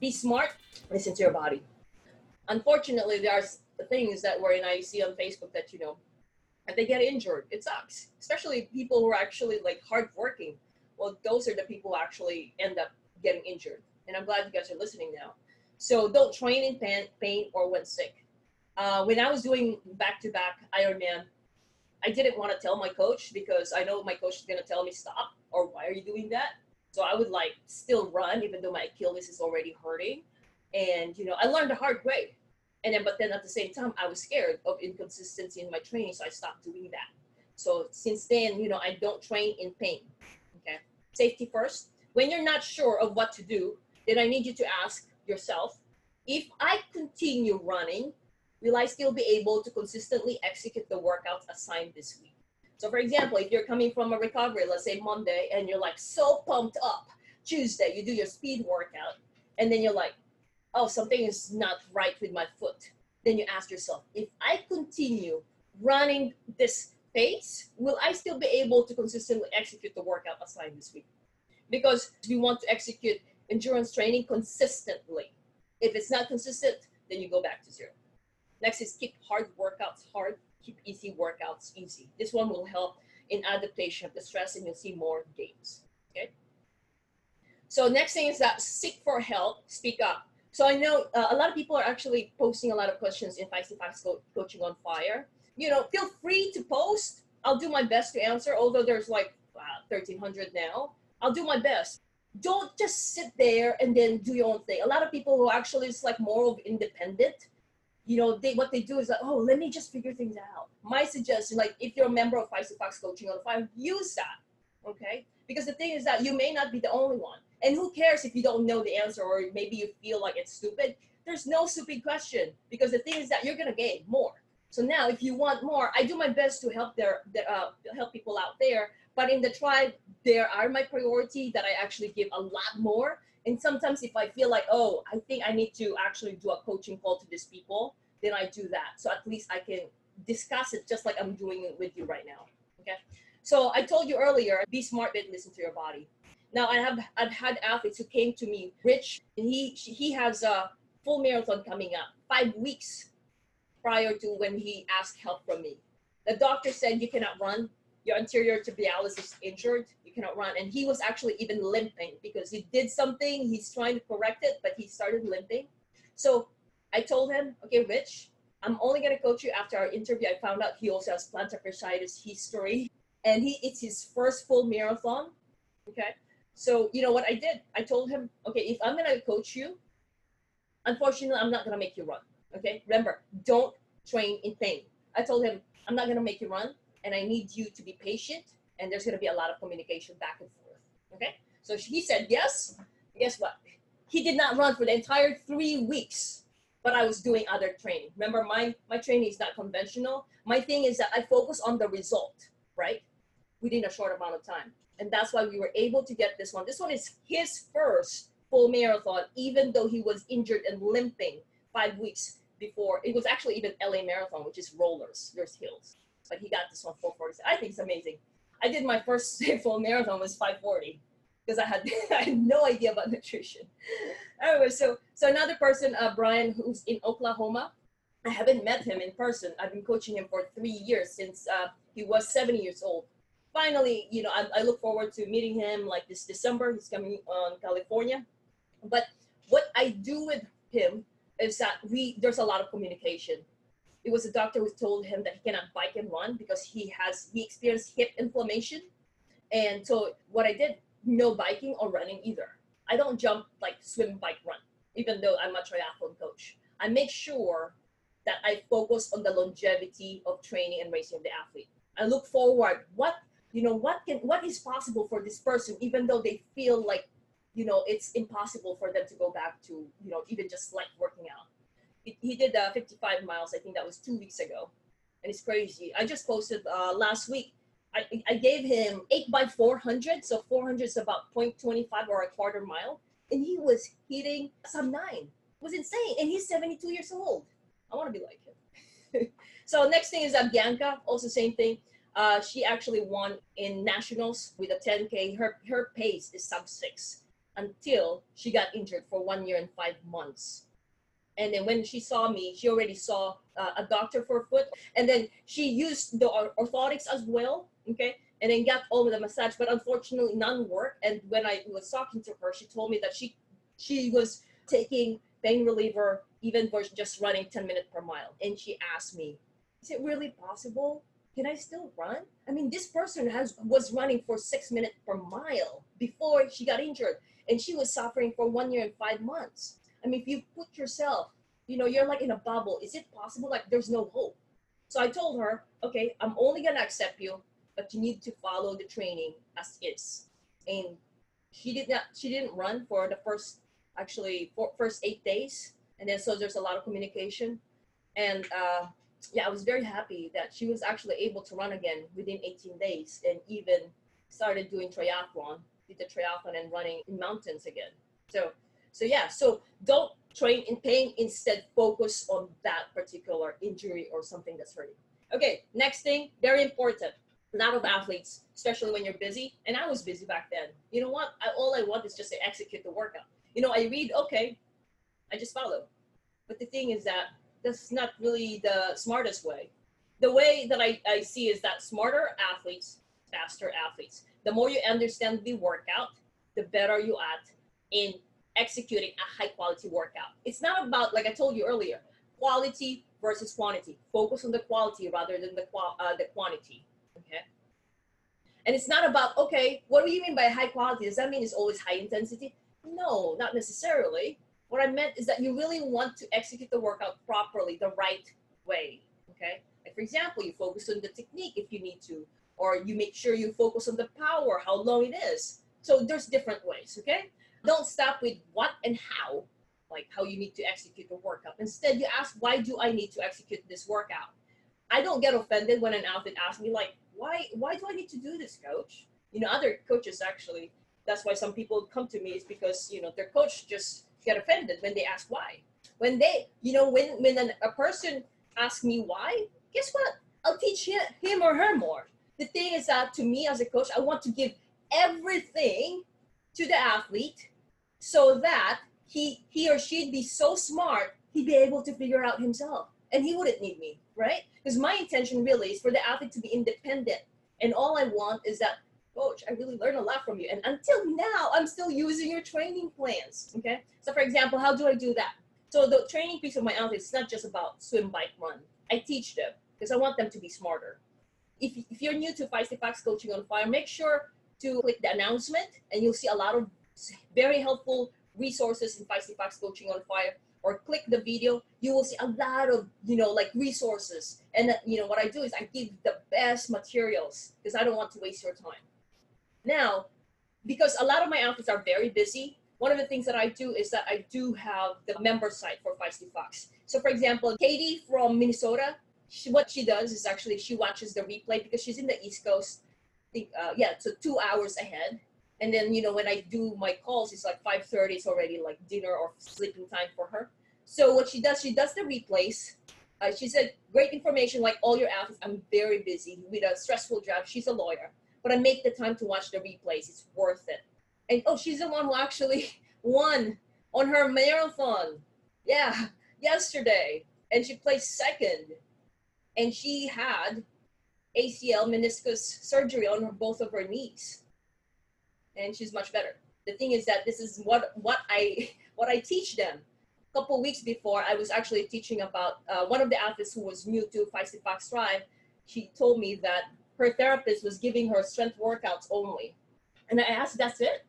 Be smart, listen to your body. Unfortunately, there are things that wherein I see on Facebook that, you know, if they get injured, it sucks. Especially people who are actually like hardworking. Well, those are the people who actually end up getting injured. And I'm glad you guys are listening now. So don't train in pain, pain or when sick. Uh, when I was doing back-to-back Ironman, I didn't want to tell my coach because I know my coach is gonna tell me stop or why are you doing that? So I would like still run even though my Achilles is already hurting. And you know, I learned the hard way. And then but then at the same time I was scared of inconsistency in my training, so I stopped doing that. So since then, you know, I don't train in pain. Okay. Safety first. When you're not sure of what to do, then I need you to ask yourself, if I continue running, will I still be able to consistently execute the workouts assigned this week? So, for example, if you're coming from a recovery, let's say Monday, and you're like so pumped up, Tuesday, you do your speed workout, and then you're like, oh, something is not right with my foot. Then you ask yourself, if I continue running this pace, will I still be able to consistently execute the workout assigned this week? Because we want to execute endurance training consistently. If it's not consistent, then you go back to zero. Next is keep hard workouts hard, keep easy workouts easy. This one will help in adaptation of the stress and you'll see more gains. Okay. So next thing is that seek for help, speak up. So I know uh, a lot of people are actually posting a lot of questions in Feisty Fox Co- Coaching on Fire. You know, feel free to post. I'll do my best to answer, although there's like uh, 1,300 now. I'll do my best don't just sit there and then do your own thing. A lot of people who actually is like more of independent, you know, they what they do is like, oh, let me just figure things out. My suggestion, like if you're a member of Feisty Fox Coaching on Fire, use that. Okay? Because the thing is that you may not be the only one. And who cares if you don't know the answer or maybe you feel like it's stupid? There's no stupid question because the thing is that you're gonna gain more. So now, if you want more, I do my best to help their, uh, help people out there. But in the tribe, there are my priority that I actually give a lot more. And sometimes if I feel like, oh, I think I need to actually do a coaching call to these people, then I do that. So at least I can discuss it just like I'm doing it with you right now. Okay. So I told you earlier, be smart, but listen to your body. Now I have I've had athletes who came to me, Rich, and he he has a full marathon coming up, five weeks prior to when he asked help from me. The doctor said you cannot run your anterior tibialis is injured, you cannot run. And he was actually even limping because he did something, he's trying to correct it, but he started limping. So I told him, okay, Rich, I'm only gonna coach you after our interview. I found out he also has plantar fasciitis history, and he it's his first full marathon. Okay, so you know what I did? I told him, okay, if I'm gonna coach you, unfortunately, I'm not gonna make you run. Okay, remember, don't train in pain. I told him, I'm not gonna make you run and I need you to be patient. And there's going to be a lot of communication back and forth. Okay. So he said yes. Guess what? He did not run for the entire three weeks, but I was doing other training. Remember, my my training is not conventional. My thing is that I focus on the result, right? Within a short amount of time, and that's why we were able to get this one. This one is his first full marathon, even though he was injured and limping five weeks before. It was actually even LA Marathon, which is rollers. There's hills but he got this one 440. I think it's amazing. I did my first full marathon was 540 because I had I had no idea about nutrition. Anyway, so so another person, uh, Brian, who's in Oklahoma. I haven't met him in person. I've been coaching him for three years since uh, he was seven years old. Finally, you know, I, I look forward to meeting him like this December. He's coming on California. But what I do with him is that we there's a lot of communication it was a doctor who told him that he cannot bike and run because he has he experienced hip inflammation. And so what i did no biking or running either. I don't jump like swim bike run even though i'm a triathlon coach. I make sure that i focus on the longevity of training and racing of the athlete. I look forward what you know what can what is possible for this person even though they feel like you know it's impossible for them to go back to you know even just like working out he, did uh, 55 miles. I think that was two weeks ago, and it's crazy. I just posted uh, last week. I, I gave him eight by 400, so 400 is about 0.25 or a quarter mile, and he was hitting some nine. It was insane, and he's 72 years old. I want to be like him. so next thing is uh, Bianca, also same thing. Uh, she actually won in nationals with a 10k. Her her pace is sub six. until she got injured for one year and five months. And then when she saw me, she already saw uh, a doctor for foot. And then she used the orthotics as well. Okay. And then got over the massage, but unfortunately none worked. And when I was talking to her, she told me that she she was taking pain reliever even for just running 10 minutes per mile. And she asked me, is it really possible? Can I still run? I mean, this person has was running for six minutes per mile before she got injured, and she was suffering for one year and five months. I mean, if you put yourself, you know, you're like in a bubble. Is it possible? Like, there's no hope. So I told her, okay, I'm only gonna accept you, but you need to follow the training as is. And she did not. She didn't run for the first, actually, for first eight days, and then so there's a lot of communication, and uh, yeah, I was very happy that she was actually able to run again within 18 days, and even started doing triathlon, did the triathlon and running in mountains again. So so yeah, so don't train in pain. Instead, focus on that particular injury or something that's hurting. Okay, next thing, very important. A lot of athletes, especially when you're busy, and I was busy back then. You know what? I, all I want is just to execute the workout. You know, I read, okay, I just follow. But the thing is that that's not really the smartest way. The way that I, I see is that smarter athletes, faster athletes. The more you understand the workout, the better you at in executing a high quality workout. It's not about, like I told you earlier, quality versus quantity. Focus on the quality rather than the, uh, the quantity. Okay. And it's not about, okay, what do you mean by high quality? Does that mean it's always high intensity? No, not necessarily. What I meant is that you really want to execute the workout properly, the right way. Okay. Like for example, you focus on the technique if you need to, or you make sure you focus on the power, how long it is. So there's different ways. Okay. Don't stop with what and how, like how you need to execute the workout. Instead, you ask, why do I need to execute this workout? I don't get offended when an athlete asks me, like, why, why do I need to do this, coach? You know, other coaches actually, that's why some people come to me is because, you know, their coach just get offended when they ask why. When they, you know, when, when an, a person asks me why, guess what? I'll teach him, him or her more. The thing is that to me as a coach, I want to give everything to the athlete so that he he or she'd be so smart he'd be able to figure out himself and he wouldn't need me right? Because my intention really is for the athlete to be independent. And all i want is that coach i really learned a lot from you. And until now i'm still using your training plans okay? So for example how do i do that? So the training piece of my athlete is not just about swim bike run. I teach them because i want them to be smarter. If, if you're new to Feisty Fox coaching on fire make sure to click the announcement and you'll see a lot of very helpful resources in Feisty Fox Coaching on Fire or click the video, you will see a lot of, you know, like resources. And, uh, you know, what I do is I give the best materials because I don't want to waste your time. Now, because a lot of my athletes are very busy, one of the things that I do is that I do have the member site for Feisty Fox. So, for example, Katie from Minnesota, she, what she does is actually she watches the replay because she's in the East Coast think uh, yeah so two hours ahead. And then you know when i do my calls it's like 5.30 it's already like dinner or sleeping time for her. So what she does she does the replays. Uh, she said great information like all your athletes i'm very busy with a stressful job. She's a lawyer but i make the time to watch the replays. It's worth it. And oh she's the one who actually won on her marathon. Yeah yesterday. And she placed second. And she had ACL meniscus surgery on her, both of her knees, and she's much better. The thing is that this is what what I what I teach them. A couple weeks before, I was actually teaching about uh, one of the athletes who was new to Feisty Fox Tribe. She told me that her therapist was giving her strength workouts only, and I asked, "That's it?"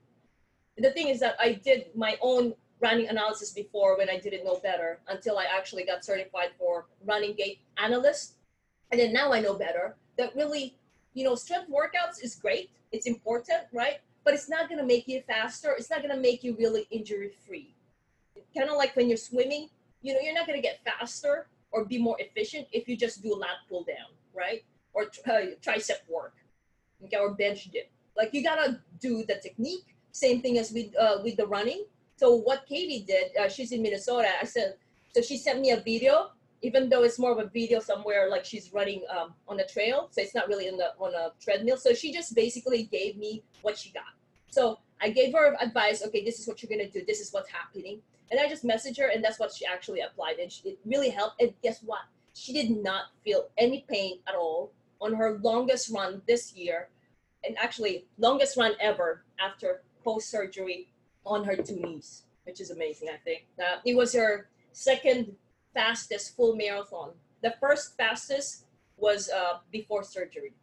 The thing is that I did my own running analysis before when I didn't know better until I actually got certified for running gait analyst. And then now I know better that really, you know, strength workouts is great. It's important, right? But it's not going to make you faster. It's not going to make you really injury free. Kind of like when you're swimming, you know, you're not going to get faster or be more efficient if you just do a lat pull down, right? Or uh, tricep work, okay, or bench dip. Like you gotta do the technique. Same thing as with uh, with the running. So what Katie did, uh, she's in Minnesota. I said, so she sent me a video even though it's more of a video somewhere like she's running um, on a trail so it's not really in the on a treadmill so she just basically gave me what she got so I gave her advice. Okay, this is what you're gonna do. This is what's happening. And I just messaged her, and that's what she actually applied, and she, it really helped. And guess what? She did not feel any pain at all on her longest run this year, and actually longest run ever after post surgery on her two knees, which is amazing. I think uh, it was her second fastest full marathon. The first fastest was uh, before surgery.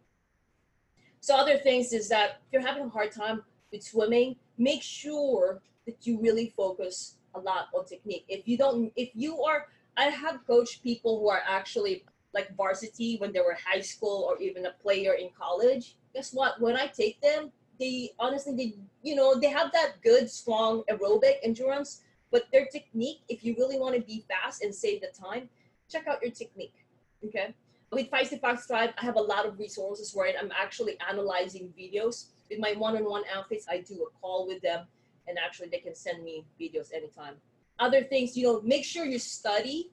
So other things is that if you're having a hard time with swimming, make sure that you really focus a lot on technique. If you don't, if you are, I have coached people who are actually like varsity when they were high school or even a player in college. Guess what? When I take them, they honestly, they you know, they have that good, strong aerobic endurance, but their technique, if you really want to be fast and save the time, check out your technique. Okay. With Feisty Fox Tribe, I have a lot of resources where I'm actually analyzing videos. With my one-on-one outfits, I do a call with them and actually they can send me videos anytime. Other things, you know, make sure you study,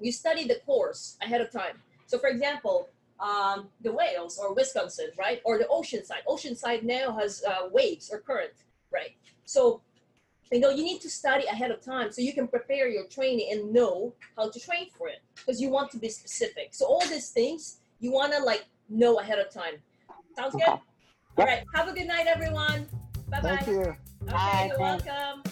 you study the course ahead of time. So for example, um, the Wales or Wisconsin, right? Or the Oceanside. Oceanside now has uh, waves or current, right? So, you know, you need to study ahead of time so you can prepare your training and know how to train for it because you want to be specific. So all these things you want to like know ahead of time. Sounds good? Okay. All right. Have a good night, everyone. Bye bye. Thank you. Okay, Bye, you're thanks. welcome.